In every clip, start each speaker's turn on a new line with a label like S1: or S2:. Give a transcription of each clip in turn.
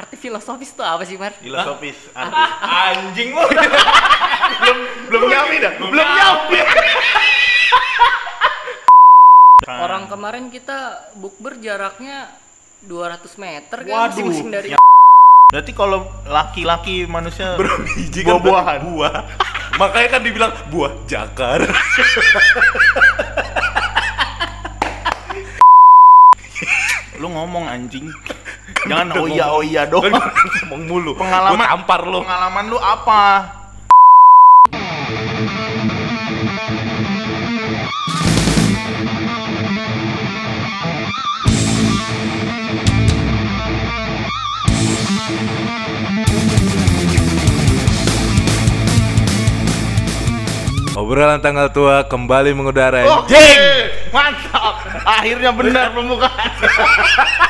S1: arti filosofis itu apa sih, Mar?
S2: Filosofis, arti.
S3: Anjing lu.
S2: belum belum nyampe dah. Belum nyampe.
S1: Orang kemarin kita bukber jaraknya 200 meter kan
S2: Waduh.
S1: masing-masing dari
S2: Berarti kalau laki-laki manusia
S3: Biji kan
S2: buah-buahan.
S3: Buah. Makanya kan dibilang buah jakar.
S2: Lu ngomong anjing. Jangan oh iya oh iya dong.
S3: Ngomong mulu.
S2: Pengalaman
S3: Gua tampar lu.
S2: Pengalaman lu apa?
S3: Obrolan tanggal tua kembali mengudara.
S2: Oke, mantap. Akhirnya benar pembukaan.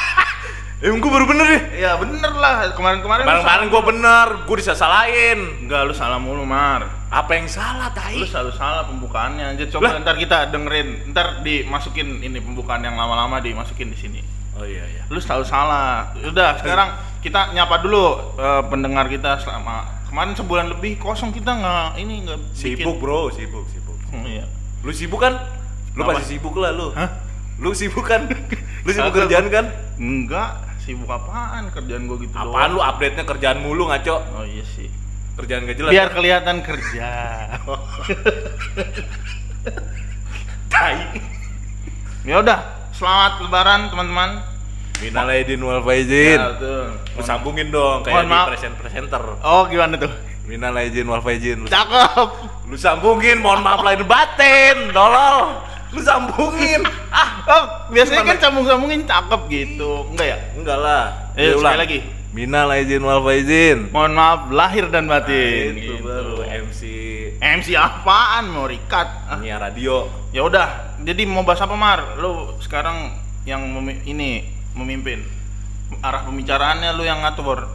S3: Emang gue baru bener deh.
S2: ya bener lah. Kemarin-kemarin
S3: Kemarin-kemarin gue bener, gue disalahin.
S2: Enggak, lu salah mulu, Mar.
S3: Apa yang salah, tai?
S2: Lu selalu salah pembukaannya. Jadi coba
S3: Lah.
S2: ntar kita dengerin, ntar dimasukin ini pembukaan yang lama-lama dimasukin di sini.
S3: Oh iya iya.
S2: Lu selalu salah. Udah, sekarang kita nyapa dulu eh, pendengar kita selama kemarin sebulan lebih kosong kita nggak ini nggak.
S3: Sibuk, Bro, sibuk, sibuk.
S2: Hmm, iya.
S3: Lu sibuk kan? Lu
S2: Apa?
S3: pasti sibuk lah lu.
S2: Hah?
S3: Lu sibuk kan? Lu sibuk kerjaan kan?
S2: Enggak, sibuk apaan kerjaan gua gitu
S3: Apaan
S2: doang.
S3: lu update-nya kerjaan mulu ngaco?
S2: Oh iya sih.
S3: Kerjaan gak jelas.
S2: Biar kelihatan kerja.
S3: tai.
S2: ya udah, selamat lebaran teman-teman.
S3: Minal aidin wal faizin.
S2: Ya, betul.
S3: Lu sambungin dong kayak
S2: Mohon
S3: di present presenter.
S2: Oh, gimana tuh?
S3: Minal aidin wal faizin.
S2: Cakep.
S3: lu sambungin, mohon maaf lahir batin, tolong. Lu sambungin. ah,
S2: Oh, biasanya
S3: Gimana?
S2: kan sambung-sambungin cakep gitu. Enggak ya?
S3: enggak lah.
S2: Eh,
S3: Ya,
S2: sekali lagi.
S3: Minal aidin wal faizin.
S2: Mohon maaf lahir dan batin.
S3: Nah, itu
S2: Gitu.
S3: baru MC
S2: MC apaan mau rikat? Ah,
S3: Nia Radio.
S2: ya udah. Jadi mau bahas apa Mar? Lu sekarang yang memi- ini memimpin arah pembicaraannya lu yang ngatur.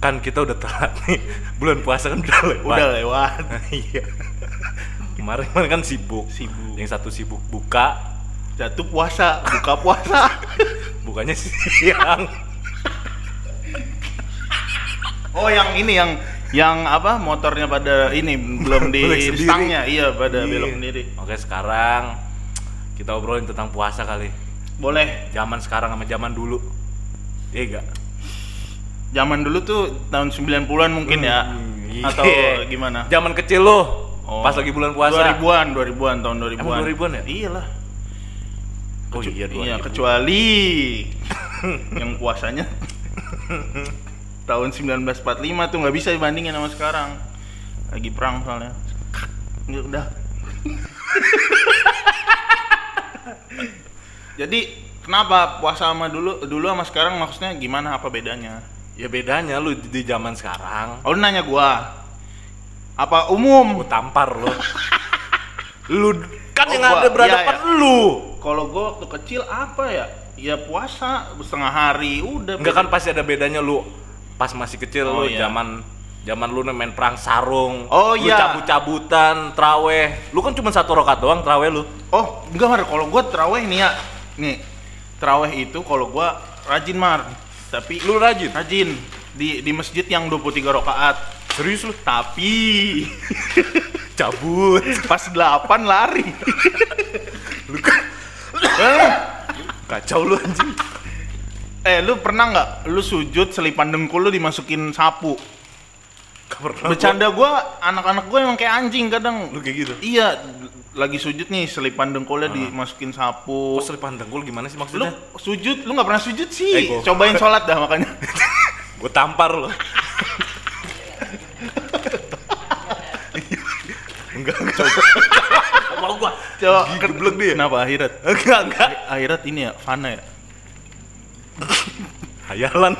S3: Kan kita udah telat nih. Bulan puasa kan udah lewat.
S2: Udah lewat.
S3: iya. Kemarin kemarin kan sibuk.
S2: Sibuk.
S3: Yang satu sibuk buka,
S2: Jatuh puasa, buka puasa.
S3: bukannya siang.
S2: Oh, yang ini yang yang apa motornya pada ini belum di stangnya iya pada
S3: Iya.
S2: belok sendiri
S3: Oke, sekarang kita obrolin tentang puasa kali.
S2: boleh
S3: Zaman sekarang sama zaman dulu. Iya enggak?
S2: zaman dulu tuh tahun 90-an mungkin ya
S3: Hmm,
S2: atau
S3: iya.
S2: gimana
S3: Zaman kecil lo.
S2: Oh.
S3: Pas lagi bulan puasa.
S2: 2000-an 2000-an tahun 2000-an
S3: Emang 2000-an ya?
S2: iyalah
S3: Oh iya, 2000.
S2: iya kecuali yang puasanya tahun 1945 tuh nggak bisa dibandingin sama sekarang lagi perang soalnya ya udah jadi kenapa puasa sama dulu dulu sama sekarang maksudnya gimana apa bedanya
S3: Ya bedanya lu di, di zaman sekarang.
S2: oh lu nanya gua apa umum
S3: Gue tampar lo. lu kan
S2: Oh,
S3: yang
S2: gua-
S3: ada berhadapan
S2: iya, iya.
S3: lu.
S2: kalau gua waktu kecil apa ya ya puasa setengah hari udah
S3: Enggak kan pasti ada bedanya lu pas masih kecil
S2: Oh,
S3: lu
S2: iya.
S3: zaman zaman lu main perang sarung.
S2: Oh,
S3: lu
S2: iya.
S3: cabut-cabutan, traweh. Lu kan cuma satu rokat doang traweh lu.
S2: Oh, enggak Mar, kalau gua terawih nih ya. Nih. Terawih itu kalau gua rajin Mar. Tapi
S3: Lu rajin.
S2: rajin di di masjid yang 23 rakaat.
S3: Serius lu?
S2: Tapi
S3: Cabut.
S2: pas 8 lari.
S3: lu
S2: Eh,
S3: kacau lu anjing.
S2: eh, lu pernah nggak lu sujud selipan dengkul lu dimasukin sapu? Bercanda gua, anak-anak gua emang kayak anjing kadang.
S3: Lu kayak gitu.
S2: Iya, lagi sujud nih selipan dengkulnya dimasukin sapu.
S3: Oh, selipan dengkul gimana sih
S2: Lu
S3: maksudnya?
S2: sujud, lu nggak pernah sujud
S3: Eh,
S2: sih.
S3: gua-
S2: Cobain sholat dah makanya.
S3: Gue tampar lo. enggak, enggak. Mau gua.
S2: Coba
S3: Geblek dia.
S2: Kenapa akhirat?
S3: Enggak, enggak.
S2: Akhirat ini ya, fana ya.
S3: Hayalan.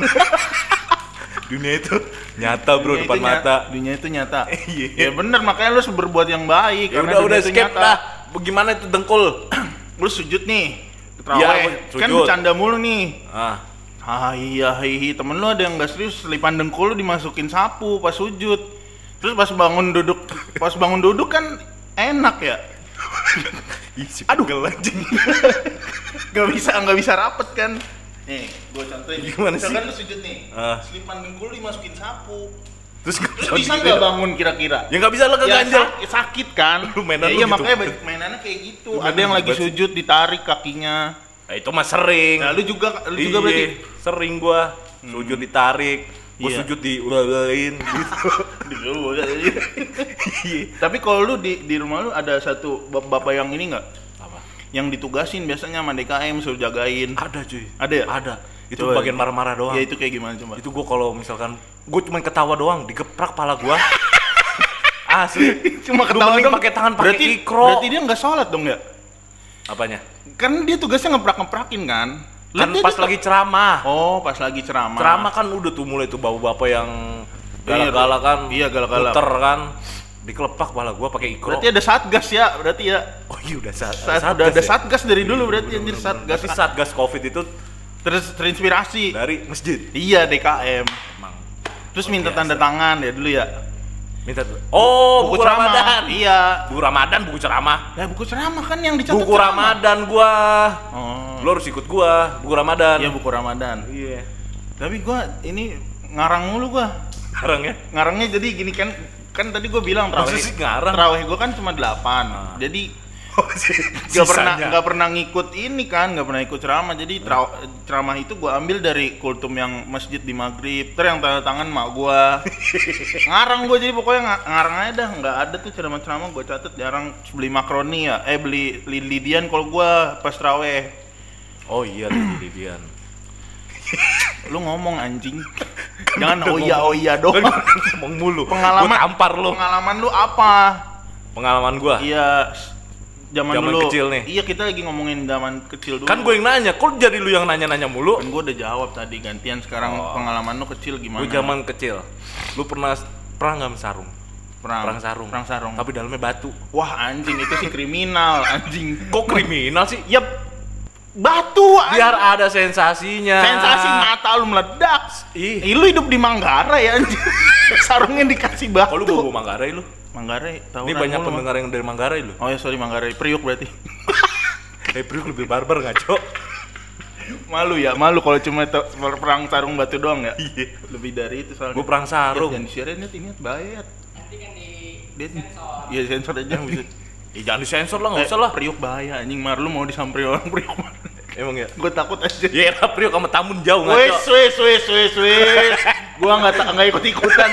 S3: Dunia itu nyata bro
S2: Dunia
S3: depan
S2: nyata,
S3: mata.
S2: dunia itu nyata.
S3: Iya.
S2: ya bener makanya lu berbuat yang baik.
S3: Ya udah udah skip
S2: nyata.
S3: dah. Bagaimana itu dengkul?
S2: Lu sujud nih,
S3: Iya,
S2: terawih.
S3: gua
S2: kan bercanda mulu nih.
S3: Ah,
S2: Ah iya hihi temen lu ada yang gak serius selipan dengkul lu dimasukin sapu pas sujud. Terus pas bangun duduk, pas bangun duduk kan enak ya.
S3: Ih, si Aduh, anjing.
S2: Gak bisa nggak bisa rapet kan. Nih, gua contohin.
S3: Gimana sih?
S2: Misalkan lu sujud nih.
S3: Ah.
S2: Selipan dengkul lu dimasukin sapu.
S3: Terus
S2: Lu bisa nggak bangun kira-kira?
S3: Ya nggak bisa lo
S2: Ya,
S3: keganjel.
S2: sak- sakit kan?
S3: Lu mainan
S2: ya,
S3: lu
S2: iya
S3: gitu.
S2: makanya mainannya kayak gitu.
S3: Lu
S2: Ada yang lagi
S3: gitu
S2: sujud ditarik kakinya.
S3: Nah, itu mah sering.
S2: Nah, lu juga lu
S3: Iya,
S2: juga berarti
S3: sering gua sujud ditarik, gua
S2: Iya.
S3: sujud diulalain gitu. Iya.
S2: Tapi kalau lu di di rumah lu ada satu bap- bapak yang ini nggak?
S3: Apa?
S2: Yang ditugasin biasanya sama DKM suruh jagain.
S3: Ada cuy.
S2: Ada ya?
S3: Ada. Itu
S2: Coba.
S3: bagian marah-marah doang.
S2: Ya itu kayak gimana coba?
S3: itu gua kalau misalkan gua cuma ketawa doang, digeprak pala gua. Asli.
S2: Cuma ketawa dong.
S3: pakai tangan pakai ikro.
S2: Berarti dia nggak sholat dong ya?
S3: Apanya?
S2: Kan dia tugasnya ngeprak-ngeprakin kan?
S3: Kan
S2: Lihat
S3: pas lagi ceramah.
S2: Oh, pas lagi ceramah.
S3: Ceramah kan udah tuh mulai tuh bapak-bapak yang galak-galak kan.
S2: Iya, galak-galak.
S3: Muter kan. Dikelepak pala gua pakai ikro.
S2: Berarti ada satgas ya, berarti ya.
S3: Oh iya udah saat,
S2: Saat, udah ada satgas dari dulu berarti anjir satgas.
S3: Tapi satgas covid itu
S2: Terus terinspirasi.
S3: dari masjid.
S2: Iya DKM.
S3: Emang.
S2: Terus
S3: Luar
S2: minta
S3: biasa.
S2: tanda tangan ya dulu ya.
S3: Minta Oh, buku,
S2: ceramah.
S3: Ramadan.
S2: Iya.
S3: Buku Ramadan, buku ceramah.
S2: Ya buku ceramah kan yang dicatat.
S3: Buku
S2: ceramah.
S3: Ramadan gua.
S2: Oh.
S3: Lu harus ikut gua, buku Ramadan.
S2: Iya buku Ramadan.
S3: Iya.
S2: Tapi gua ini ngarang mulu gua.
S3: Sekarang ya.
S2: Ngarangnya jadi gini kan kan tadi gua bilang terawih.
S3: sih ngarang?
S2: Terawih gua kan cuma 8.
S3: Ah.
S2: Jadi nggak pernah nggak pernah ngikut ini kan nggak pernah ikut ceramah. Jadi tra- ceramah itu gua ambil dari kultum yang masjid di maghrib. Ter yang tanda tangan mak gua. Ngarang gua jadi pokoknya nga- ngarang aja dah. Nggak ada tuh ceramah-ceramah gua catet jarang beli makroni ya. Eh beli li- lidian kalau gua pas terawih.
S3: Oh iya, Lidian.
S2: lu ngomong anjing. Jangan oh iya oh iya doang
S3: Ngomong mulu.
S2: pengalaman
S3: Gua tampar lu.
S2: pengalaman lu apa?
S3: Pengalaman gua.
S2: iya zaman,
S3: Zaman
S2: dulu
S3: kecil nih.
S2: iya kita lagi ngomongin zaman kecil dulu
S3: Kan gue yang nanya, kok jadi lu yang nanya-nanya mulu?
S2: kan gue udah jawab tadi gantian sekarang
S3: Oh.
S2: pengalaman lu kecil gimana
S3: Lu zaman kecil, lu pernah perang nggak sarung?
S2: perang
S3: Perang sarung.
S2: perang sarung
S3: Tapi dalamnya batu.
S2: wah anjing itu sih kriminal anjing
S3: Kok kriminal sih?
S2: ya batu anjing.
S3: Biar ada sensasinya.
S2: sensasi mata lu meledak
S3: Ih.
S2: Ih, lu hidup di Manggarai ya anjing sarungnya dikasih batu
S3: Oh, lu bawa Manggarai lu?
S2: Manggarai tahu
S3: Ini banyak pendengar yang dari Manggarai lu.
S2: oh ya sorry Manggarai Priuk berarti
S3: Eh, Priuk lebih barbar ngaco.
S2: malu ya malu kalau cuma perang sarung batu doang ya
S3: Iya.
S2: lebih dari itu soalnya
S3: Gue perang sarung.
S2: jangan disiarin ya ini bahaya
S1: Nanti kan di
S2: dia iya sensor aja bisa
S3: Eh, jangan disensor lah, nggak
S2: Eh,
S3: usah lah.
S2: Priuk bahaya anjing mar lu mau disamperin orang Priuk
S3: Emang ya?
S2: gue takut aja
S3: Ya era Priuk sama Tambun jauh
S2: wes
S3: ngaco.
S2: wes wes wes wes gua nggak ta- nggak ikut ikutan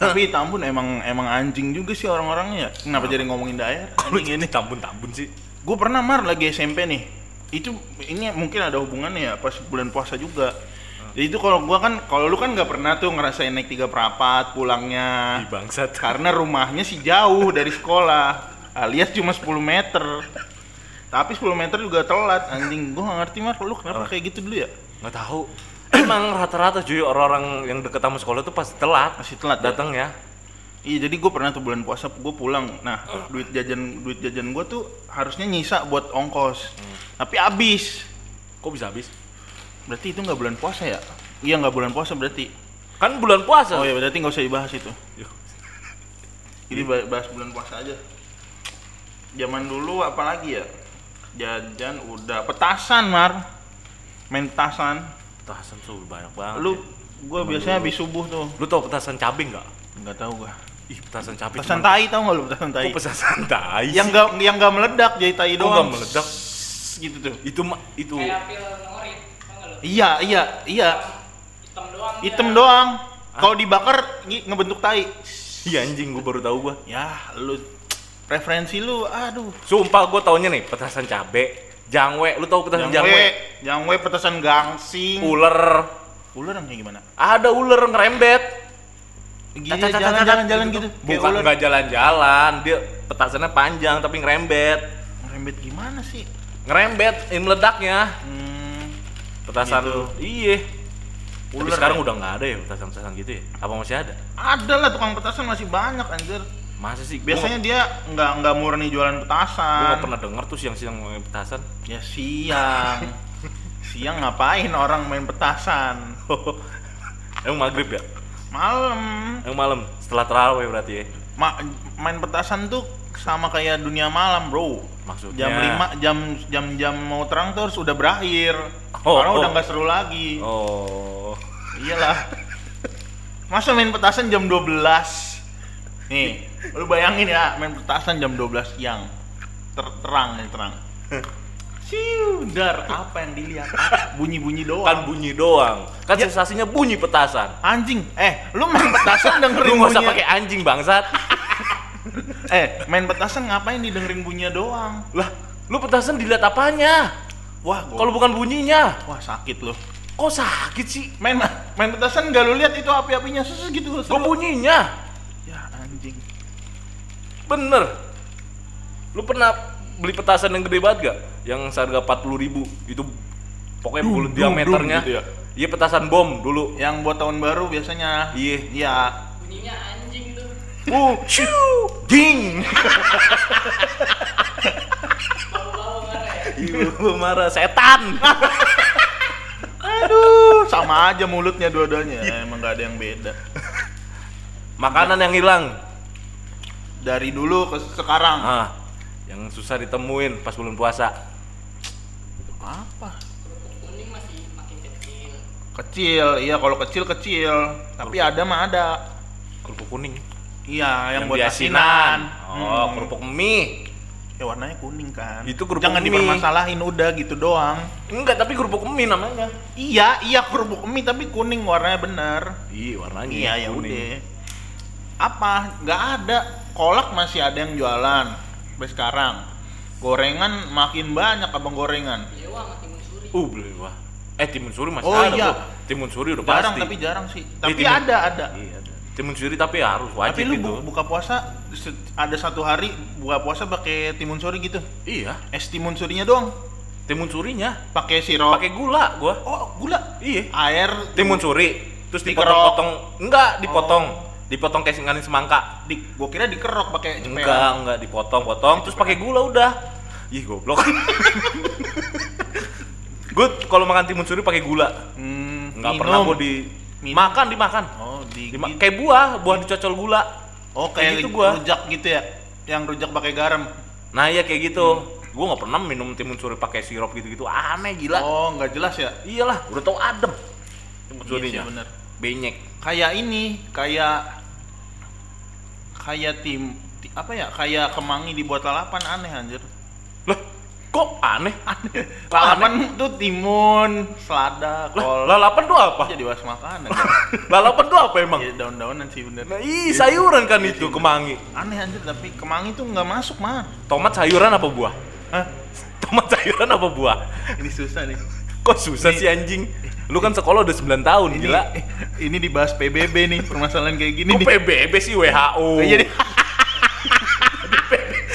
S2: tapi Tambun emang emang anjing juga sih orang-orangnya ya. Kenapa jadi ngomongin daerah? Anjing ini
S3: Tambun-tambun sih.
S2: gue pernah mar lagi SMP nih. Itu ini mungkin ada hubungannya ya pas bulan puasa juga. Jadi itu kalau gua kan kalau lu kan nggak pernah tuh ngerasain naik tiga perapat pulangnya.
S3: Ih, bangsat.
S2: karena rumahnya sih jauh dari sekolah. Alias cuma 10 meter. Tapi 10 meter juga telat anjing. Gua nggak ngerti mar lu kenapa
S3: Apa?
S2: kayak gitu dulu ya?
S3: Nggak tahu. Emang rata-rata cuy orang-orang yang deket sama sekolah tuh pasti telat.
S2: Masih telat ya?
S3: Datang ya.
S2: iya jadi gue pernah tuh bulan puasa gue pulang nah duit jajan duit jajan gua tuh harusnya nyisa buat ongkos tapi habis
S3: Kok bisa habis?
S2: berarti itu nggak bulan puasa ya iya nggak bulan puasa berarti
S3: Kan bulan puasa.
S2: oh ya berarti nggak usah dibahas itu. Jadi ba- bahas bulan puasa aja. Zaman dulu apalagi ya? Jajan udah petasan, Mar. Main petasan.
S3: Petasan tuh banyak banget.
S2: Lu
S3: ya.
S2: gua biasanya habis subuh tuh.
S3: Lu tau petasan cabai nggak?
S2: Enggak tahu gua.
S3: Ih, petasan cabai.
S2: Petasan tai tahu nggak lu petasan tai?
S3: Kok petasan tai?
S2: Yang enggak yang enggak meledak jadi tai
S3: Kok
S2: doang.
S3: nggak meledak?
S2: gitu tuh.
S3: Itu mah itu
S1: kayak pil ngorit tau nggak lu
S2: Iya, iya, iya.
S1: hitam doang
S2: Hitam doang. Kalau dibakar ngebentuk tai.
S3: Iya anjing gua baru tahu gua.
S2: Ya, lu referensi lu aduh.
S3: Sumpah gua taunya nih petasan cabai, jangwe. Lu tahu petasan
S2: Jangwe,
S3: jangwe?
S2: jangwe petasan gangsing.
S3: Ular.
S2: Ular yang kayak gimana?
S3: Ada ular ngerembet.
S2: Gila, jalan-jalan gitu. Kayak
S3: Bukan nggak jalan-jalan, dia petasannya panjang tapi ngerembet.
S2: Ngerembet gimana sih?
S3: Ngerembet, ini meledaknya.
S2: Hmm,
S3: Petasan
S2: Gitu.
S3: Iya. Tapi
S2: Ular
S3: sekarang
S2: ya?
S3: udah nggak ada ya petasan-petasan gitu ya? Apa masih ada?
S2: ada lah tukang petasan masih banyak anjir.
S3: Masa sih?
S2: Biasanya dia nggak nggak murni jualan
S3: gue
S2: petasan.
S3: nggak pernah denger tuh siang-siang ngomongin petasan.
S2: Ya siang. siang ngapain orang main petasan?
S3: Emang maghrib ya?
S2: Malam.
S3: Emang malam setelah terawih berarti ya?
S2: Ma- main petasan tuh sama kayak dunia malam, Bro.
S3: Maksudnya?
S2: Jam 5 jam jam jam mau terang terus udah berakhir.
S3: Oh,
S2: Karena
S3: oh.
S2: udah nggak seru lagi.
S3: Oh.
S2: Iyalah. Masa main petasan jam 12? Nih, lu bayangin ya, main petasan jam 12 siang. Ter- terang nih, terang. Siu, dar, apa yang dilihat? Bunyi-bunyi doang.
S3: Kan bunyi doang. Kan
S2: Ya.
S3: sensasinya bunyi petasan.
S2: Anjing, eh, lu main petasan dengerin
S3: Lu usah pakai anjing bangsat.
S2: Eh, main petasan ngapain didengerin bunyinya doang?
S3: lah, lu petasan dilihat apanya?
S2: Wah,
S3: Kalau bukan bunyinya.
S2: wah sakit loh.
S3: Kok sakit sih?
S2: Main main petasan gak lu lihat itu api-apinya sus gitu.
S3: Gue
S2: seru.
S3: bunyinya. Bener. Lu pernah beli petasan yang gede banget gak? Yang seharga 40 ribu Itu pokoknya
S2: Dum,
S3: bulat
S2: dum,
S3: diameternya
S2: dum gitu ya?
S3: Iya petasan bom dulu
S2: Yang buat tahun baru biasanya.
S3: Iya.
S2: Iya.
S1: Bunyinya anjing itu.
S3: Uh, shoo, ding
S1: marah ya.
S3: Ibu marah, setan
S2: Aduh, sama aja mulutnya dua-duanya. Emang gak ada yang beda.
S3: Makanan yang hilang
S2: Dari dulu ke sekarang.
S3: ah, Yang susah ditemuin pas bulan puasa
S2: Apa?
S1: Kerupuk kuning masih makin kecil.
S2: Kecil, iya kalau kecil kecil. Tapi ada mah ada.
S3: Kerupuk kuning
S2: Iya, yang, buat
S3: di
S2: asinan.
S3: Oh,
S2: Hmm.
S3: kerupuk mie
S2: Ya warnanya kuning kan.
S3: Itu kerupuk
S2: Jangan
S3: mie.
S2: dipermasalahin udah gitu doang.
S3: Enggak, tapi kerupuk mie namanya
S2: Iya, iya kerupuk mie tapi kuning warnanya bener.
S3: Iya warnanya
S2: Iya ya
S3: kuning.
S2: udah. Apa? Nggak ada. Kolak masih ada yang jualan sampai sekarang. Gorengan makin banyak abang gorengan.
S1: Dewa sama timun suri.
S3: Uh, beli wah. Eh, timun suri masih
S2: Oh,
S3: ada,
S2: iya.
S3: Bro. Timun suri udah
S2: Jarang
S3: pasti.
S2: tapi jarang sih. Tapi
S3: timun-
S2: ada ada.
S3: Iya, ada. Timun suri tapi harus wajib
S2: tapi lu
S3: itu.
S2: bu- buka puasa ada satu hari buka puasa pakai timun suri gitu.
S3: Iya,
S2: Es timun surinya doang.
S3: timun surinya
S2: Pakai sirup.
S3: pakai gula gua.
S2: Oh, gula.
S3: Iya.
S2: Air
S3: Timun suri terus dipotong-potong. Enggak, dipotong.
S2: Oh.
S3: Dipotong kayak singanin semangka.
S2: Di gua kira dikerok pakai cepean.
S3: Enggak, enggak dipotong-potong terus pakai gula udah. Ih, goblok. gue kalau makan timun suri pakai gula.
S2: Hmm,
S3: Enggak
S2: minum.
S3: pernah gue di
S2: Minum.
S3: makan dimakan.
S2: Oh, di,
S3: Dima- kayak buah, buah dicocol gula.
S2: Oh,
S3: kayak
S2: kayak
S3: gitu gua.
S2: rujak gitu ya. Yang rujak pakai garam.
S3: Nah, iya kayak gitu. Gue nggak pernah minum timun suri pakai sirup gitu-gitu. Aneh gila.
S2: Oh, nggak jelas ya?
S3: Iyalah, udah tau adem. Timun
S2: Iya
S3: surinya.
S2: sih, bener.
S3: Benyek.
S2: Kayak ini, kayak kayak tim ti- apa ya? Kayak kemangi dibuat lalapan aneh anjir.
S3: Lah, kok aneh?
S2: Aneh. Lalapan tuh timun, selada,
S3: Lah,
S2: kol.
S3: lalapan tuh apa?
S2: jadi bahas makanan.
S3: lalapan tuh apa emang?
S2: ya daun-daunan sih bener.
S3: Nah, ih, sayuran kan itu kemangi.
S2: Aneh anjir, tapi kemangi tuh nggak masuk mah.
S3: Tomat sayuran apa buah?
S2: Hah?
S3: Tomat sayuran apa buah?
S2: Ini susah nih.
S3: Kok susah sih anjing? Lu kan sekolah udah 9 tahun,
S2: Ini
S3: gila.
S2: ini dibahas PBB nih, permasalahan kayak gini
S3: Kok
S2: nih.
S3: PBB sih WHO?
S2: Oh, iya.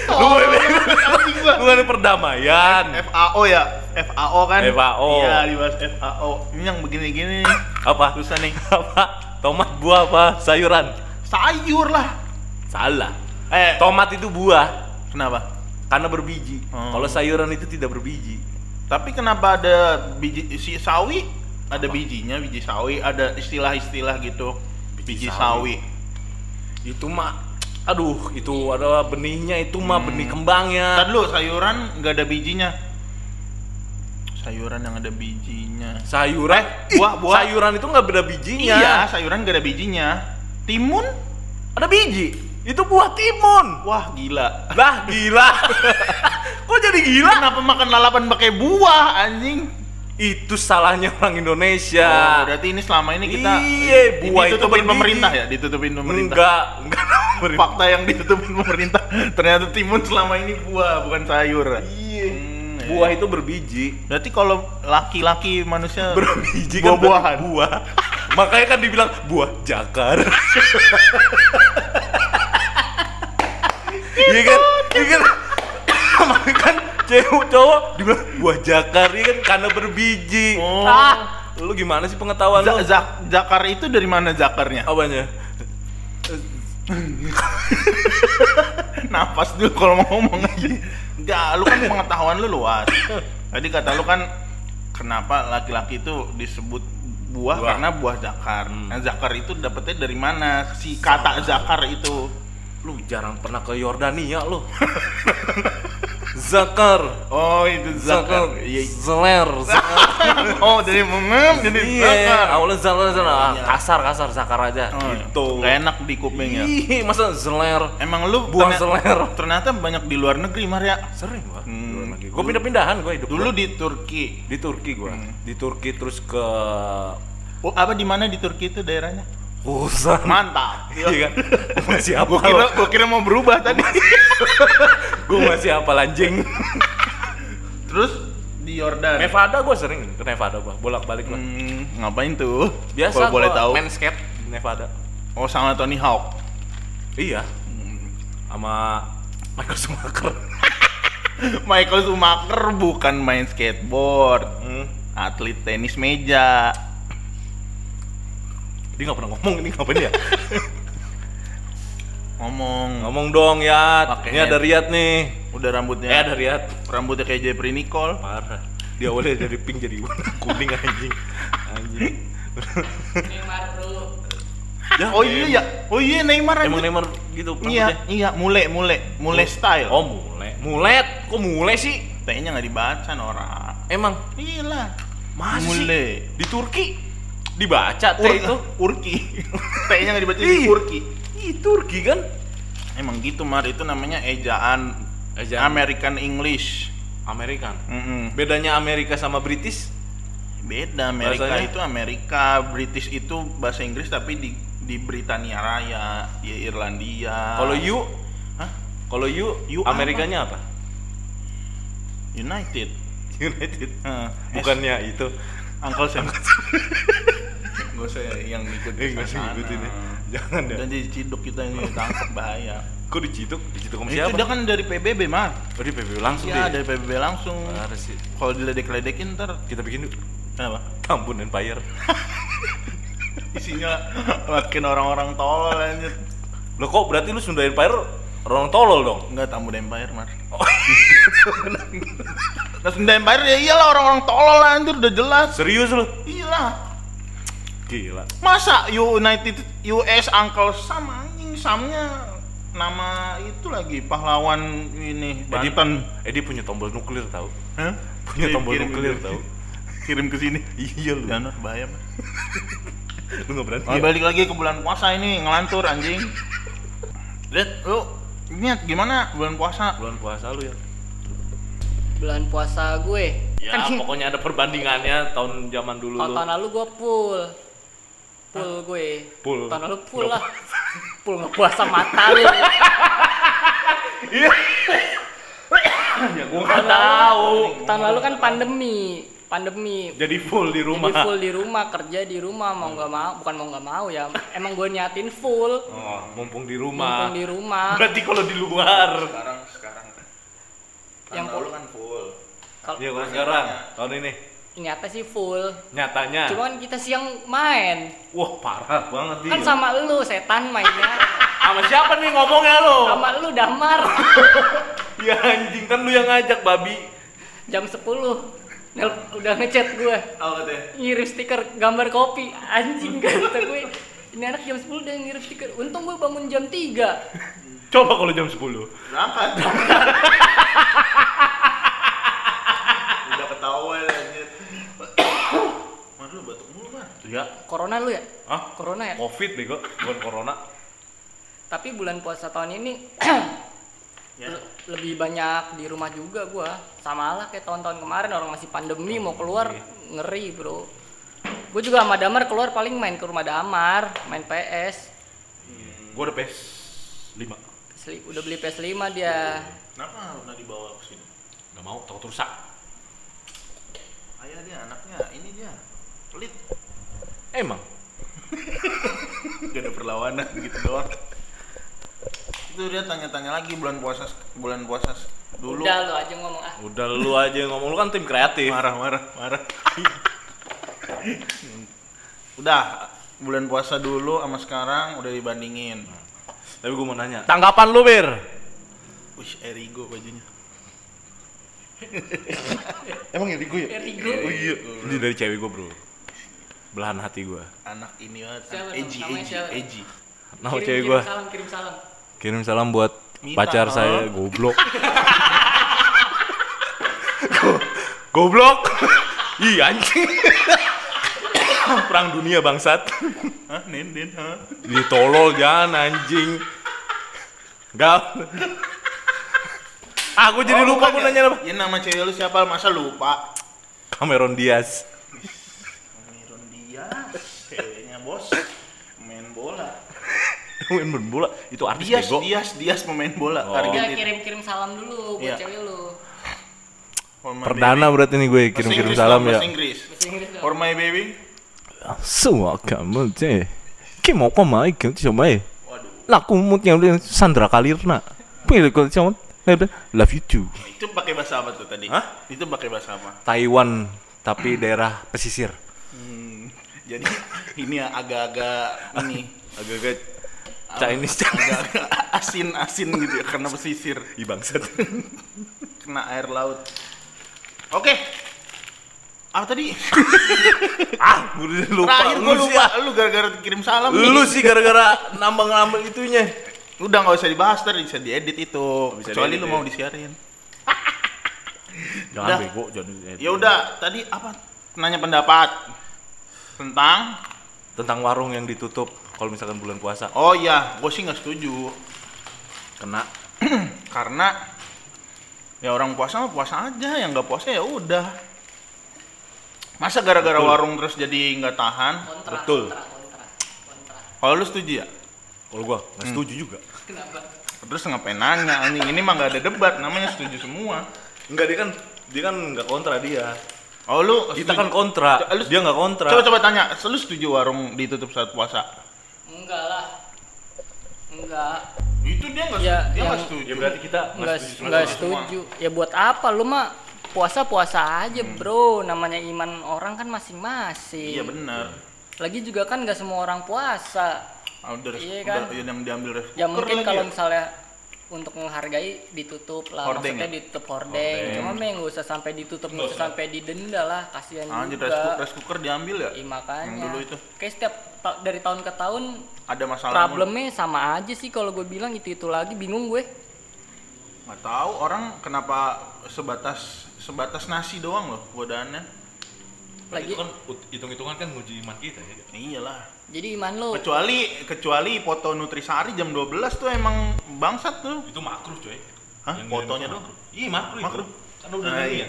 S3: Lu
S2: anjing gua.
S3: bukan perdamaian.
S2: FAO ya, FAO kan?
S3: FAO.
S2: Iya, dibahas FAO. Ini yang begini-gini nih.
S3: Apa?
S2: Susah nih.
S3: Apa? Tomat buah apa? Sayuran?
S2: Sayur lah.
S3: Salah.
S2: Eh,
S3: Tomat itu buah
S2: kenapa?
S3: karena berbiji.
S2: Hmm.
S3: Kalau sayuran itu tidak berbiji.
S2: Tapi kenapa ada biji si sawi? Ada bijinya, biji sawi, ada istilah-istilah gitu. Biji,
S3: Biji
S2: sawi.
S3: sawi. Itu mah aduh, itu ada benihnya itu mah
S2: Hmm.
S3: benih kembangnya.
S2: Tadi lu sayuran nggak ada bijinya. Sayuran yang ada bijinya.
S3: Sayuran,
S2: Eh, buah- buah.
S3: sayuran itu nggak beda bijinya.
S2: Iya, sayuran nggak ada bijinya. Timun?
S3: Ada biji. Itu buah timun.
S2: Wah, gila.
S3: Lah gila. Kok jadi gila?
S2: Kenapa makan lalapan pakai buah, anjing?
S3: Itu salahnya orang Indonesia.
S2: Oh, berarti ini selama ini kita
S3: Iya, buah itu
S2: ditutupin
S3: berbiji.
S2: pemerintah ya, ditutupin pemerintah.
S3: Enggak, enggak.
S2: Fakta yang ditutupin pemerintah, ternyata timun selama ini buah, bukan sayur.
S3: Iya.
S2: Hmm, iya.
S3: Buah itu berbiji.
S2: Berarti kalau laki-laki manusia
S3: Berbiji kan
S2: buah-buahan.
S3: berarti buah. Makanya kan dibilang buah jakar. Iya kan? Iya kan? Makanya kan cewek cowok dibilang buah jakar iya kan karena berbiji.
S2: Oh.
S3: Ah, lu gimana sih pengetahuan
S2: Za-
S3: lu?
S2: zak- zakar itu dari mana zakarnya?
S3: Apanya?
S2: Napas dulu kalau mau ngomong aja. Enggak, lu kan pengetahuan lu luas. Tadi kata lu kan kenapa laki-laki itu disebut buah,
S3: Buah.
S2: karena buah zakar.
S3: Hmm.
S2: Nah, zakar itu dapetnya dari mana? Si kata zakar itu.
S3: Lu jarang pernah ke Yordania lo. Zakar.
S2: Oh, itu
S3: Zakar.
S2: zakar. Iya.
S3: Zeler. Zakar.
S2: Oh, dari mengem jadi zakar.
S3: Iya, awalnya zeler zeler. Ah,
S2: Iya.
S3: kasar kasar zakar aja.
S2: Oh,
S3: gitu.
S2: Gak enak di kuping ya.
S3: Ih, masa zeler?
S2: Emang lu
S3: Buang
S2: ternyata,
S3: seler.
S2: ternyata banyak di luar negeri, Maria.
S3: Sering gua.
S2: Hmm.
S3: Gue pindah-pindahan gue hidup
S2: Dulu
S3: gua.
S2: di Turki.
S3: di Turki gua. Di Turki terus ke
S2: Oh, apa di mana di Turki itu daerahnya?
S3: Busan.
S2: Mantap.
S3: Iya kan? Gua masih apa?
S2: Gua kira gua kira mau berubah tadi.
S3: Gue masih apa anjing.
S2: Terus di Yordan.
S3: Nevada gue sering ke Nevada gua, bolak-balik lah.
S2: Hmm, ngapain tuh?
S3: Biasa
S2: Kalau boleh
S3: gua
S2: tahu.
S3: main skate di Nevada.
S2: Oh, sama Tony Hawk.
S3: Iya. Sama Michael Schumacher.
S2: Michael Schumacher bukan main skateboard,
S3: Hmm.
S2: atlet tenis meja.
S3: Dia nggak pernah ngomong ini ngapain ya?
S2: Ngomong,
S3: ngomong dong ya. Ini ada. Riyad nih.
S2: udah rambutnya.
S3: Eh ada Riyad.
S2: Rambutnya kayak Jeffrey Nicole.
S3: Parah. Dia awalnya dari pink jadi warna kuning anjing. Anjing.
S1: Neymar bro.
S3: Ya,
S2: Oh iya ya. Oh iya Neymar
S3: Emang
S2: aja.
S3: Neymar gitu
S2: Iya,
S3: rambutnya?
S2: iya, mule, mule, mule style.
S3: Oh mule. Mulet. Kok mule sih?
S2: T-nya nggak dibaca Nora.
S3: Emang
S2: Iya lah.
S3: Masa sih?
S2: Mule.
S3: di Turki dibaca T
S2: Ur-
S3: itu?
S2: Urki. T-nya nggak dibaca
S3: Ih.
S2: di Urki.
S3: Ih, Turki kan?
S2: Emang gitu Mar, itu namanya ejaan,
S3: Ejaan.
S2: American English.
S3: Amerikan.
S2: Mm-mm.
S3: Bedanya Amerika sama British?
S2: Beda, Amerika
S3: Bahasanya?
S2: itu Amerika, British itu bahasa Inggris tapi di di Britania Raya, di Irlandia.
S3: Kalau you,
S2: Hah?
S3: kalau you,
S2: You
S3: Amerikanya apa?
S2: United.
S3: United.
S2: Heeh.
S3: Bukannya itu.
S2: Uncle Sam. Usah yang ikut
S3: nggak sih ngikutin ya. Jangan deh.
S2: Dan jadi ciduk kita ini tangkap bahaya.
S3: Kok diciduk? Diciduk sama
S2: Itu
S3: siapa?
S2: dia kan dari PBB, Mar.
S3: Oh, di PBB langsung
S2: Iya,
S3: deh.
S2: dari PBB langsung.
S3: Parah sih.
S2: Kalau diledek-ledekin ntar
S3: Kita bikin yuk.
S2: apa?
S3: Tambun Empire.
S2: Isinya makin orang-orang tolol anjir.
S3: Loh kok berarti lu Sunda Empire orang tolol dong?
S2: Enggak tamu Empire, Mar.
S3: Oh,
S2: Nah, Sunda Empire ya iyalah orang-orang tolol anjir udah jelas.
S3: serius lu?
S2: Iyalah.
S3: Gila.
S2: Masa United US Uncle Sam anjing Samnya nama itu lagi pahlawan ini
S3: Edi,
S2: Banten.
S3: Edi punya tombol nuklir tahu?
S2: Hah?
S3: Punya tombol
S2: Kirim-
S3: nuklir
S2: kirim-
S3: tahu?
S2: Kirim ke sini.
S3: Iya lu.
S2: Jangan bahaya, Mar.
S3: Lu nggak berani.
S2: Oh,
S3: ya?
S2: balik lagi ke bulan puasa ini ngelantur anjing. Lihat lu ingat gimana bulan puasa?
S3: Bulan puasa lu ya.
S1: Bulan puasa gue.
S3: Ya
S1: Kan
S3: pokoknya ada perbandingannya tahun zaman dulu
S1: tahun,
S3: lu.
S1: tahun lalu gue full. Full gue.
S3: Full.
S1: Tahun lalu full lah. full ngepuasa mata lu.
S3: ya gua nggak tahu.
S1: Tahun lalu kan pandemi. Pandemi.
S3: Jadi full di rumah.
S1: Jadi full di rumah, kerja di rumah mau nggak mau, bukan mau nggak mau ya. Emang gue niatin full.
S3: Oh, mumpung di rumah.
S1: Mumpung di rumah.
S3: Berarti kalau di luar.
S2: Sekarang sekarang.
S1: Yang
S2: lalu kan full.
S1: Kalau
S3: Iya, kalau sekarang tahun ini
S1: nyata sih full.
S3: nyatanya.
S1: Cuma kan kita siang main.
S3: Wah, parah banget dia.
S1: Kan sama lu setan mainnya.
S3: Sama siapa nih ngomongnya lo?
S1: sama lu damar.
S3: Ya anjing kan lu yang ngajak babi.
S1: Jam 10. Nel, udah ngechat gue.
S2: Apa?
S1: Ngirim stiker gambar kopi. Anjing kata gue. Ini anak jam 10 udah ngirim stiker. Untung gue bangun jam 3.
S3: Coba kalau jam 10.
S2: Berangkat. Udah ketahuan anjir. Mar lu batuk mulu, Mar.
S3: Ya.
S1: Corona lu ya?
S3: Hah?
S1: Corona ya?
S3: Covid bego, bukan corona.
S1: Tapi bulan puasa tahun ini
S2: Ya.
S1: le- lebih banyak di rumah juga gua. Sama lah kayak tahun-tahun kemarin orang masih pandemi mau keluar ngeri, Bro. Gue juga sama Damar keluar paling main ke rumah Damar, main PS.
S3: Gua udah PS 5.
S1: PS5 Udah beli PS5 dia.
S2: Kenapa pernah dibawa ke sini?
S3: Gak mau, takut rusak.
S2: Ayah dia anaknya, ini dia. Pelit.
S3: Emang.
S2: Gak ada perlawanan gitu doang. Itu dia tanya-tanya lagi bulan puasa bulan puasa dulu.
S1: Udah lu aja ngomong ah.
S3: Udah lu aja ngomong lu kan tim kreatif.
S2: marah marah marah. udah bulan puasa dulu sama sekarang udah dibandingin.
S3: Tapi gua mau nanya, tanggapan lu, Bir?
S2: Wih, Erigo bajunya.
S3: Emang ya gue ya?
S1: Erigo.
S3: Oh iya. Ini dari cewek gua, Bro. Belahan hati gua.
S2: Anak ini banget,
S1: Siapa
S2: Eji, Eji? Eji.
S1: Kirim-
S3: cewek
S1: kirim
S3: gua.
S1: Salam, kirim salam.
S3: Kirim salam buat
S2: Mita,
S3: pacar
S2: oh.
S3: saya goblok. Go- goblok. Ih anjing. Perang dunia bangsat.
S2: Hah, Nen, Nen, hah?
S3: Ditolol jangan anjing. Gak. Aku jadi
S2: Oh,
S3: lupa aku
S2: ya?
S3: nanya apa.
S2: Ya nama cewek lu siapa? Masa lupa?
S3: Cameron Diaz.
S2: Diaz, ceweknya bos, main bola.
S3: Main bola itu artis
S2: Diaz,
S3: bego.
S2: Diaz, Diaz pemain bola.
S3: Oh.
S1: Ya
S2: Argentina.
S1: kirim-kirim salam dulu buat
S2: Iya.
S1: cewek lu.
S2: For
S3: Perdana
S2: baby.
S3: berarti nih gue kirim-kirim
S2: Inggris
S3: salam ya.
S2: Bahasa Inggris.
S1: Bahasa Inggris dong.
S2: For my baby.
S3: Semua kamu. Kim mau mai kim coba ya.
S2: Waduh,
S3: Laku mutnya udah Sandra Kalirna. Pilih kalau cuma love you too.
S2: itu pakai bahasa apa tuh tadi?
S3: Hah?
S2: Itu pakai bahasa apa?
S3: Taiwan tapi daerah pesisir.
S2: Hmm, jadi ini ya agak-agak ini
S3: Agak-agak? Chinese
S2: agak-agak asin-asin gitu ya karena pesisir
S3: Ih bangsat.
S2: kena air laut. Oke. Apa tadi?
S3: ah, gue lupa.
S2: Terakhir
S3: Lu sih,
S2: lupa.
S3: ah.
S2: Lu gara-gara kirim salam.
S3: Lu
S2: nih.
S3: sih gara-gara nambah-nambah itunya.
S2: Udah nggak usah dibahas tadi bisa diedit itu.
S3: bisa
S2: Kecuali
S3: diedit
S2: lu
S3: ya.
S2: mau disiarin.
S3: Jangan
S2: Udah.
S3: bego, jangan.
S2: Ya udah, tadi apa? Nanya pendapat tentang
S3: Tentang warung yang ditutup kalau misalkan bulan puasa.
S2: Oh iya, gue sih nggak setuju
S3: Kena.
S2: karena ya orang puasa mah puasa aja, yang nggak puasa ya udah. Masa gara-gara
S3: Betul.
S2: warung terus jadi nggak tahan?
S1: Kontra,
S3: Betul.
S2: Kalau lu setuju ya?
S3: Kalau gua nggak setuju juga.
S1: Kenapa?
S2: Terus ngapain nanya? Anjing ini mah nggak ada debat, namanya setuju semua.
S3: Enggak dia kan dia kan nggak kontra dia.
S2: Oh lu
S3: Kita
S2: setuju-
S3: kan kontra,
S2: lu-
S3: dia nggak kontra.
S2: Coba coba tanya, lu setuju warung ditutup saat puasa?
S1: Enggak lah. Enggak.
S2: Itu dia nggak
S1: Ya,
S2: dia
S1: yang-
S2: nggak setuju.
S3: Ya berarti kita
S1: Enggak
S3: setuju
S1: enggak
S2: semua.
S1: setuju. Ya buat apa lu mah puasa-puasa aja, Bro. Namanya iman orang kan masing-masing.
S2: Iya benar.
S1: Lagi juga kan nggak semua orang puasa.
S2: Udah,
S1: Iya
S2: udah
S1: kan?
S2: yang diambil
S1: Ya mungkin kalau
S2: ya.
S1: misalnya untuk menghargai ditutup lah
S2: Hordeng
S1: maksudnya
S2: ya?
S1: ditutup hordeng, cuma mah nggak usah sampai ditutup nggak usah sampai didenda lah kasihan
S2: Anjir
S1: juga
S2: rice cooker, rice cooker diambil ya?
S1: Iya, makanya
S2: Yang dulu itu
S1: kayak setiap ta- dari tahun ke tahun
S2: ada masalah.
S1: problemnya sama aja sih kalau gue bilang itu itu lagi bingung gue
S2: Nggak tahu orang kenapa sebatas sebatas nasi doang loh godaannya.
S1: lagi
S3: Itu kan hitung-hitungan kan nguji iman kita ya.
S2: Iyalah.
S1: Jadi iman lo
S2: Kecuali kecuali foto Nutrisari jam 12 tuh emang bangsat tuh.
S3: Itu makruh coy.
S2: Hah?
S3: Yang
S2: Fotonya tuh?
S3: makruh. Iya makruh,
S2: Makruh.
S3: itu. Kan udah
S2: Nah,
S3: ada
S2: iya.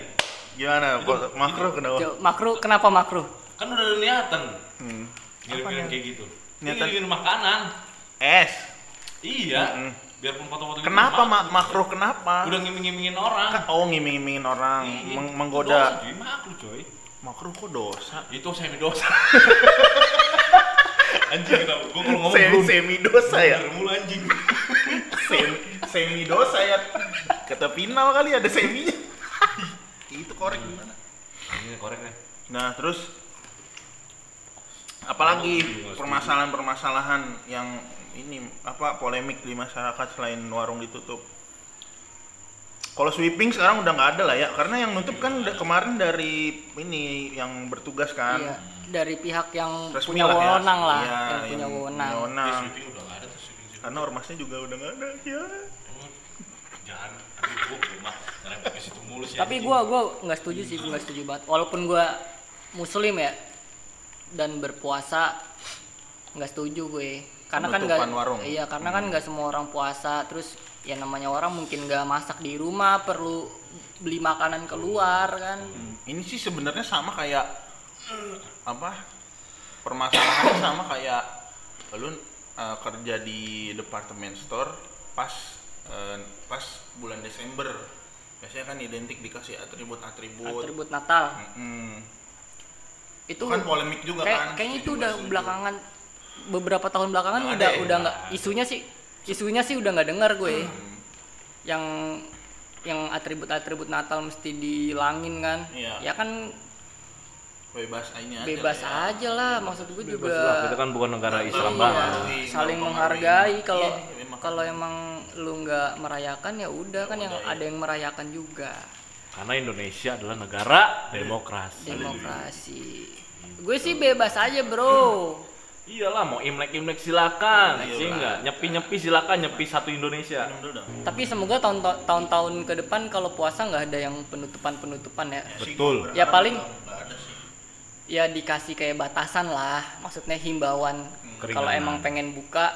S2: Gimana? Foto- makro kenapa?
S1: Jo- makruh kenapa makruh
S3: Kan udah niatan.
S2: Hmm.
S3: Ngirim-ngirim kayak gitu.
S2: Niatan?
S3: Ngirim makanan.
S2: Es.
S3: Iya.
S2: Mm-mm.
S3: Biarpun foto-foto gitu
S2: Kenapa
S3: makruh.
S2: mak makro kenapa?
S3: Udah ngiming-ngimingin orang.
S2: Kan- oh ngiming-ngimingin orang,
S3: Iya.
S2: meng-
S3: Dosa,
S2: menggoda.
S3: cuy. Makruh coy.
S2: Makro kok dosa?
S3: Itu semi dosa. anjing kenapa? Gua kalau ngomong
S2: Semi, semi dosa ya?
S3: mulu anjing.
S2: semi, semi dosa ya? Kata final kali ada seminya. Itu korek gimana?
S3: Ini korek deh.
S2: Nah terus apalagi permasalahan-permasalahan yang ini apa polemik di masyarakat selain warung ditutup. Kalau sweeping sekarang udah nggak ada lah ya, karena yang nutup kan udah kemarin dari ini yang bertugas kan.
S1: iya dari pihak yang
S2: Resmi
S1: punya
S2: lah ya.
S1: wewenang lah
S2: Iya,
S1: yang punya wewenang
S3: Di
S2: wewenang.
S3: sweeping udah nggak ada tuh sweeping sweeping.
S2: Karena ormasnya juga udah nggak ada ya.
S3: Emang Jangan, gua ke rumah ke situ mulu sih.
S1: tapi
S3: anjing.
S1: gua gua nggak setuju sih gua nggak setuju banget walaupun gua muslim ya dan berpuasa nggak setuju gue karena kan nggak
S2: Penutupan warung.
S1: iya karena kan nggak semua orang puasa terus ya namanya orang mungkin nggak masak di rumah perlu beli makanan keluar kan
S2: Hmm, Ini sih sebenarnya sama kayak apa? Permasalahannya sama kayak lu uh, kerja di departemen store pas uh, pas bulan Desember. Biasanya kan identik dikasih atribut-atribut.
S1: atribut Natal
S2: Mm-mm.
S1: itu
S2: kan polemik juga
S1: kayak,
S2: kan.
S1: kayaknya itu udah
S2: setuju?
S1: belakangan beberapa tahun belakangan
S2: Nggak
S1: udah
S2: ada ya?
S1: udah nggak
S3: ada.
S1: isunya sih isunya sih udah nggak dengar gue
S2: Hmm.
S1: yang yang atribut-atribut Natal mesti dihilangin kan
S2: Iya.
S1: ya kan
S2: bebas ini aja.
S1: bebas
S2: lah ya.
S1: aja lah maksud gue juga
S3: Kita kan bukan negara Islam
S1: Iya,
S3: banget.
S2: Mempengaruhi,
S1: saling menghargai kalau
S2: Iya,
S1: kalau emang lu nggak merayakan ya udah kan yang
S2: ya.
S1: ada yang merayakan juga
S3: Karena Indonesia adalah negara demokrasi.
S1: demokrasi gue sih bebas aja bro
S3: Iyalah mau imlek-imlek silakan,
S2: Iya,
S3: sih
S2: lah.
S3: enggak? Nyepi-nyepi silakan, nyepi satu Indonesia.
S1: Tapi semoga tahun tahun-tahun ke depan kalau puasa nggak ada yang penutupan-penutupan ya.
S3: Betul.
S1: Ya, paling-
S2: sih.
S1: Ya dikasih kayak batasan lah, maksudnya himbauan.
S3: Keringanan.
S1: Kalau emang pengen buka,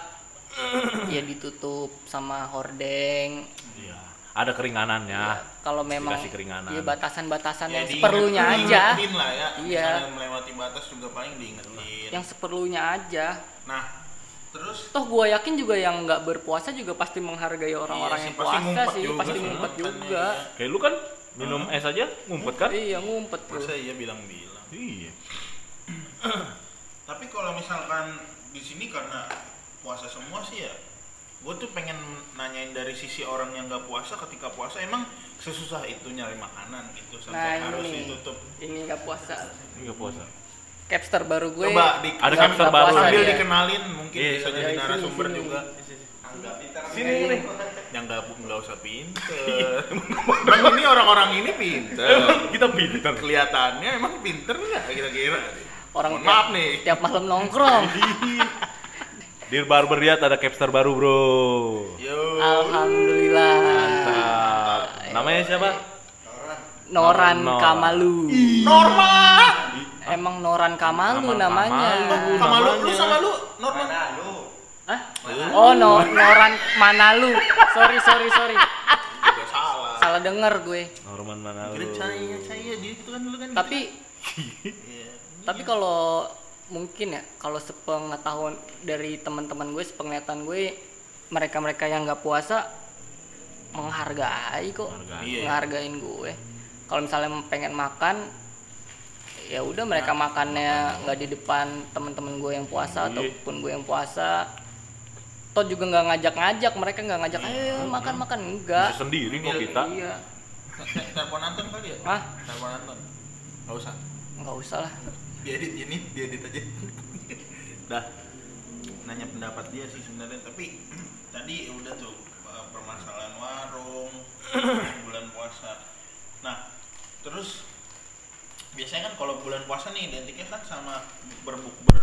S1: ya ditutup sama hordeng.
S3: Iya. Ada keringanannya.
S1: Kalau memang
S3: Dikasih keringanan.
S1: ya batasan-batasan yang
S2: diinget-
S1: seperlunya aja,
S2: lah ya.
S1: Iya.
S2: Misalnya melewati batas juga paling diingetin.
S1: yang seperlunya aja.
S2: Nah, terus
S1: Toh gua yakin juga yang nggak berpuasa juga pasti menghargai orang-orang
S2: Iya
S1: yang
S2: sih, pasti
S1: puasa
S2: ngumpet
S1: sih,
S2: juga
S1: pasti ngumpet juga.
S2: ya.
S3: Kayak lu kan minum es aja ngumpet kan?
S1: Iya ngumpet bro.
S2: masa iya bilang-bilang.
S3: Iya.
S2: Tapi kalau misalkan di sini karena puasa semua sih ya, gue tuh pengen nanyain dari sisi orang yang nggak puasa ketika puasa emang sesusah itu nyari makanan gitu
S1: Nah
S2: sampai harus
S1: ini,
S2: ditutup.
S1: ini nggak puasa.
S3: Ini nggak puasa.
S1: Capster baru gue.
S2: Coba di,
S3: Ada capster baru.
S1: puasa
S2: sambil
S1: dia.
S2: dikenalin mungkin
S3: Iya,
S2: bisa
S3: iya,
S2: jadi
S1: iya,
S2: narasumber
S1: sini,
S2: juga.
S3: Sini nih.
S2: Yang nggak nggak usah pinter. Bang ini orang-orang ini pinter.
S3: Kita pintar.
S2: Kelihatannya emang pinter nggak kira-kira?
S1: Orang
S2: Mohon
S1: tiap-
S2: maaf nih.
S1: Tiap malam nongkrong.
S3: Di Barber Riyad ada capster baru, Bro.
S2: Yo.
S1: Alhamdulillah.
S3: Mantap. Namanya siapa?
S1: Noran
S3: Noran.
S1: Kamalu.
S2: Normal.
S1: Emang Noran Kamalu
S3: Nama
S1: namanya.
S3: Kamalu.
S2: Sama lu,
S3: namanya.
S2: lu sama lu, normal.
S1: Hah? Oh, no, Noran Manalu. Sorry, sorry, sorry.
S2: Salah.
S1: Salah denger gue.
S3: Norman mana
S2: Kira
S3: lu?
S2: saya, saya dia itu kan dulu kan.
S1: Tapi. Tapi kalau mungkin ya kalau sepengetahuan dari teman-teman gue sepenglihatan gue mereka-mereka yang nggak puasa menghargai kok
S3: Menghargai.
S2: Iya.
S1: menghargain gue kalau misalnya pengen makan ya udah mereka makannya nggak di depan teman-teman gue yang puasa
S3: Iya.
S1: ataupun gue yang puasa toh juga nggak ngajak-ngajak mereka nggak ngajak ayo makan makan enggak
S3: Bisa sendiri kok kita.
S1: iya
S2: Telepon Anton kali ya?
S1: Hah?
S2: Telepon Anton. Enggak usah.
S1: nggak usah lah
S2: Diedit ini, diedit aja. Dah. Nanya pendapat dia sih sebenarnya, tapi tadi udah tuh uh, permasalahan warung bulan puasa. Nah, terus biasanya kan kalau bulan puasa nih identiknya kan sama berbukber.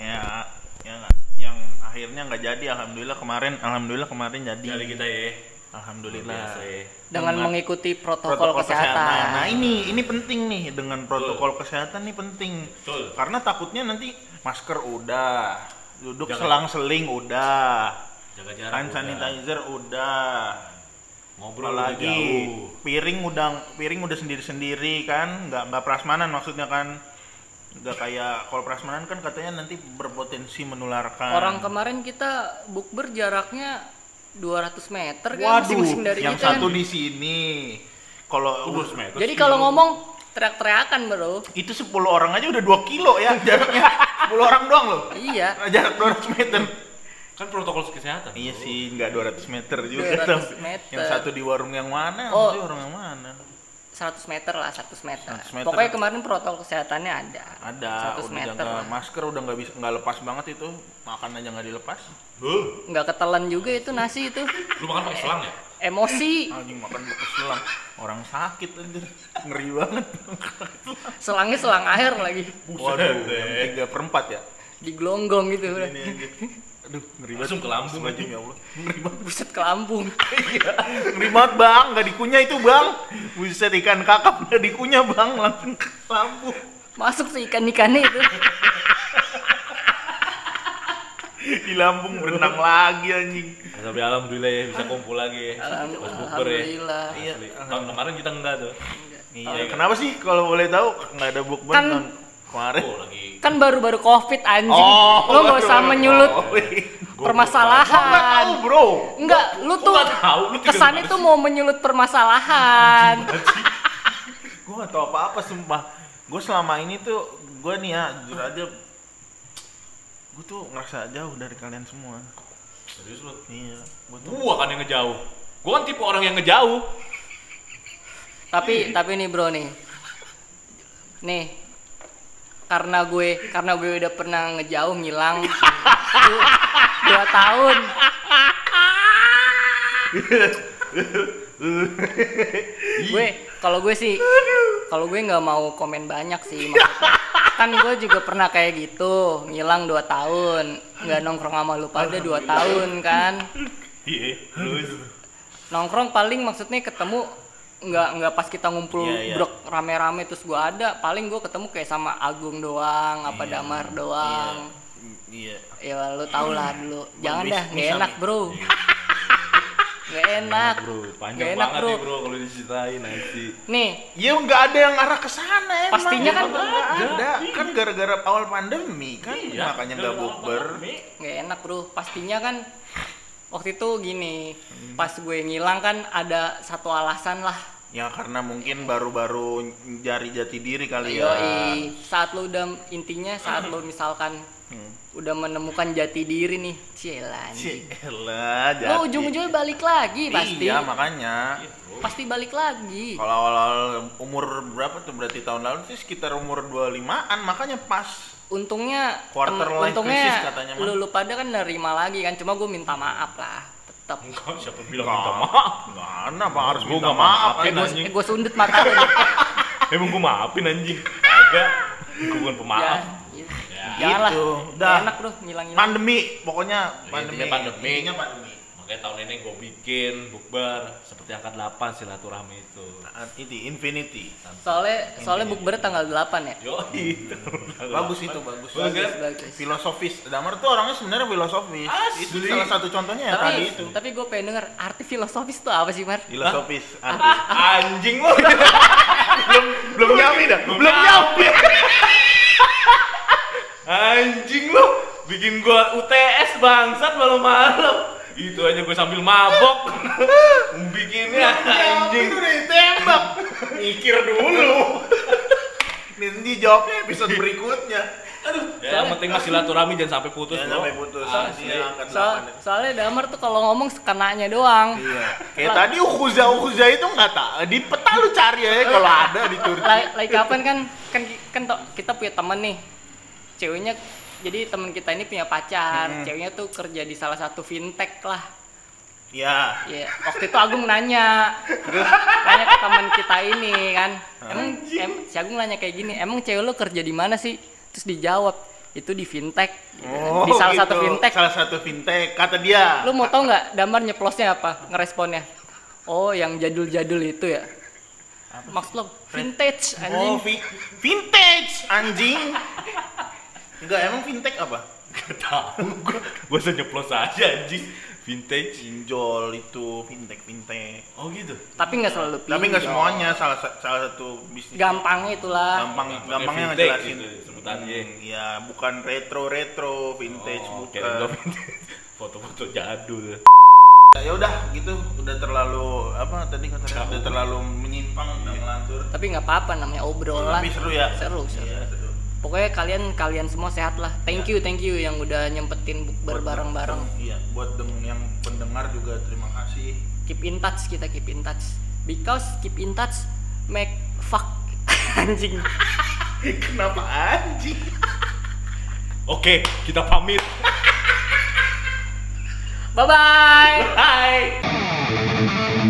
S2: Ya, ya nggak? Yang akhirnya nggak jadi. Alhamdulillah kemarin, alhamdulillah kemarin jadi.
S3: Dari kita ya.
S2: Alhamdulillah.
S3: Biasa ya.
S1: dengan
S2: Dengan
S1: mengikuti protokol, kesehatan.
S2: Nah ini ini penting nih dengan protokol kesehatan nih penting.
S3: Betul.
S2: Karena takutnya nanti masker udah, duduk selang-seling udah,
S3: Jaga jarak.
S2: hand
S3: udah.
S2: sanitizer udah,
S3: Ngobrol lagi jauh.
S2: piring udah piring udah sendiri-sendiri kan, nggak nggak prasmanan maksudnya kan, nggak kayak kalau prasmanan kan katanya nanti berpotensi menularkan.
S1: Orang kemarin kita bukber jaraknya 200 meter kan
S2: Waduh,
S1: masing-masing dari
S2: yang
S1: kita
S2: satu
S1: kan.
S2: di sini. Kalau
S3: 200 meter.
S1: Jadi kalau ngomong teriak-teriakan bro.
S2: itu 10 orang aja udah 2 kilo ya jaraknya 10 orang doang loh
S1: Iya.
S2: jarak 200 meter
S3: Kan protokol kesehatan.
S2: iya sih nggak 200 meter juga
S1: 200
S2: tuh
S1: meter.
S2: yang satu di warung yang mana
S1: Oh.
S2: warung yang mana
S1: 100 meter lah, 100 meter.
S2: 100 meter.
S1: Pokoknya kemarin protokol kesehatannya ada.
S2: ada
S1: 100
S2: udah
S1: meter
S2: jaga masker udah nggak bisa nggak lepas banget itu makan aja nggak dilepas
S3: Huh,
S1: Nggak ketelan juga itu nasi itu.
S3: lu makan pakai selang ya?
S1: Emosi.
S2: anjing makan bekas selang orang sakit anjir ngeri banget
S1: Selangnya selang air lagi.
S2: waduh
S3: deh.
S2: yang tiga perempat ya
S1: Digelonggong gitu. udah.
S2: ini anjir aduh ngeri banget
S3: Langsung ke lambung
S2: Astagfirullahaladzim,
S3: aja.
S2: ya Allah ngeri banget
S1: Buset ke lambung.
S2: Ngeri banget bang, nggak dikunyah itu bang Buset ikan kakap nggak dikunyah bang, langsung ke lambung
S1: Masuk sih ikan-ikannya itu.
S2: Di lambung berenang lagi anjing
S3: Tapi alhamdulillah ya bisa kumpul lagi ya. Pas bukber ya.
S1: Alhamdulillah.
S2: Iya
S3: Asli. Tahun kemarin kita enggak tuh.
S2: Iya, kenapa sih kalau boleh tahu nggak ada bukber
S1: Kan-
S2: kemarin?
S3: Oh lagi.
S1: Kan baru-baru covid anjing.
S2: Oh,
S1: Lo nggak usah menyulut permasalahan.
S2: nggak tahu bro
S1: Enggak, lu tuh
S3: tahu? Lu
S1: kesannya tuh mau menyulut permasalahan.
S2: Gue nggak tahu apa-apa sumpah Gue selama ini tuh, gue nih ya jujur aja Gue tuh ngerasa jauh dari kalian semua
S3: Serius lu?
S2: Iya, gue tuh
S3: kan yang ngejauh. Gua kan tipe orang yang ngejauh.
S1: tapi tapi nih bro nih. Nih. Karena gue karena gue udah pernah ngejauh ngilang du- dua tahun. gue kalau gue sih kalau gue nggak mau komen banyak sih maksudnya. kan gue juga pernah kayak gitu ngilang 2 tahun nggak nongkrong sama lu pada 2 tahun kan
S3: Iya,
S1: nongkrong paling maksudnya ketemu nggak nggak pas kita ngumpul
S2: Iya, iya.
S1: brok rame-rame terus gua ada paling gua ketemu kayak sama Agung doang apa Damar doang.
S2: Iya.
S1: ya lu tau lah dulu. Jangan
S2: Bis-
S1: dah nggak
S2: bisa,
S1: enak bro. Nggak enak
S3: Bro, panjang
S1: enak
S3: banget
S1: bro.
S3: nih bro kalau diceritain nanti.
S1: nih.
S2: Ya nggak ada yang arah ke sana emang.
S1: Pastinya kan
S2: nggak
S1: nggak
S2: ada. Kan gara-gara awal pandemi kan?
S3: Iya,
S2: makanya nggak bukber.
S1: nggak enak bro. Pastinya kan waktu itu gini
S2: Hmm.
S1: pas gue ngilang kan ada satu alasan lah
S2: Ya karena mungkin baru-baru jari jati diri kali ya.
S1: Yoi, saat lu udah intinya saat lu misalkan
S2: Hmm.
S1: udah menemukan jati diri nih. Cielah,
S2: jati.
S1: Lo ujung-ujungnya balik lagi pasti.
S2: Iya makanya.
S1: Pasti balik lagi.
S2: Kalau awal-awal umur berapa tuh berarti tahun lalu sih sekitar umur 25-an makanya pas.
S1: Untungnya
S2: Quarter life
S1: untungnya
S2: crisis katanya,
S1: lu, lu pada kan nerima lagi kan. Cuma gue minta maaf lah. Tetap.
S3: Enggak, siapa bilang minta maaf?
S2: Mana Pak harus
S3: Gua
S2: minta
S3: nggak
S2: maaf.
S3: maafin,
S1: Eh, gue
S3: anjing.
S1: gue sundut mata lu.
S3: Emang gua maafin anjing. Agak. Gua bukan
S1: ya,
S3: pemaaf.
S1: gitu.
S3: Ya.
S1: Janganlah.
S2: Gitu.
S1: Nggak
S2: Dah.
S1: enak bro ngilang-ngilang.
S2: Pandemi, pokoknya pandemi.
S3: Intinya pandemi.
S2: Intinya pandemi.
S3: Makanya tahun ini gue bikin bukber seperti angka 8 silaturahmi itu.
S2: Nah, Itu infinity.
S1: Soalnya soalnya bukber tanggal 8 ya.
S3: Yo, itu.
S2: Bagus itu, bagus.
S3: Bagus kan?
S1: Bagus.
S2: Filosofis. Damar tuh orangnya sebenarnya filosofis. Itu
S3: Asli.
S2: salah satu contohnya ya
S1: tapi
S2: tadi itu.
S1: tapi gue pengen denger arti filosofis tuh apa sih Mar?
S2: Filosofis. Arti.
S3: Anjing lu.
S2: belum belum nyampe dah. Belum nyampe.
S3: Anjing lu. Bikin gua UTS bangsat malam-malam. Itu aja gue sambil mabok. Bikinnya anjing.
S2: Itu udah ditembak. Mikir dulu. Nanti jawabnya episode berikutnya. Aduh.
S3: Ya, yang penting mah silaturahmi jangan sampai putus,
S2: Jangan sampai putus. Ini angkat
S1: Soal,
S2: delapan.
S1: soalnya Damar tuh kalau ngomong sekenanya doang.
S2: Iya. Kayak tadi Ukuza Ukuza itu nggak tak di peta lu cari aja kalau ada di Turki.
S1: Like, like kapan kan kan kan kita punya temen nih. Ceweknya jadi temen kita ini punya pacar.
S2: Hmm.
S1: Ceweknya tuh kerja di salah satu fintech lah.
S2: Ya.
S1: Iya, waktu itu Agung nanya, nanya ke teman kita ini kan, emang em, si Agung nanya kayak gini, emang cewek lu kerja di mana sih? Terus dijawab, itu di fintech, gitu kan.
S2: Oh,
S1: di salah satu
S2: gitu.
S1: fintech.
S2: Salah satu fintech kata dia.
S1: Lu mau tau nggak Damar nyeplosnya apa? Ngeresponnya? Oh, yang jadul-jadul itu ya? Maksud lo vintage anjing.
S2: Oh, vi- vintage anjing. Enggak, emang fintech apa?
S3: Gak tau. Gua gua usah nyeplos aja anjing. Vintage.
S2: Pinjol itu fintech fintech.
S3: Oh gitu.
S1: Tapi nggak selalu
S2: Tapi nggak
S1: pinjol.
S2: semuanya salah sa- salah satu bisnis.
S1: Gampangnya itulah.
S2: gampang
S3: Gampangnya
S2: ngejelasin
S3: gitu sebutannya.
S2: Hmm, ya bukan retro retro vintage
S3: Oh,
S2: bukan
S3: vintage. Foto-foto jadul.
S2: ya udah gitu udah terlalu apa tadi kata udah terlalu menyimpang udah ngelantur
S1: Tapi nggak apa-apa namanya obrolan.
S2: tapi seru ya
S1: Seru, seru.
S2: Iya, seru.
S1: Pokoknya kalian kalian semua sehat lah. Thank you, thank you yang udah nyempetin bukber
S2: Buat-
S1: bareng-bareng.
S2: iya buat yang pendengar juga terima kasih
S1: Keep in touch kita keep in touch. Because keep in touch make fuck anjing.
S2: kenapa anjing
S3: Oke, kita pamit.
S1: Bye bye.
S3: Bye.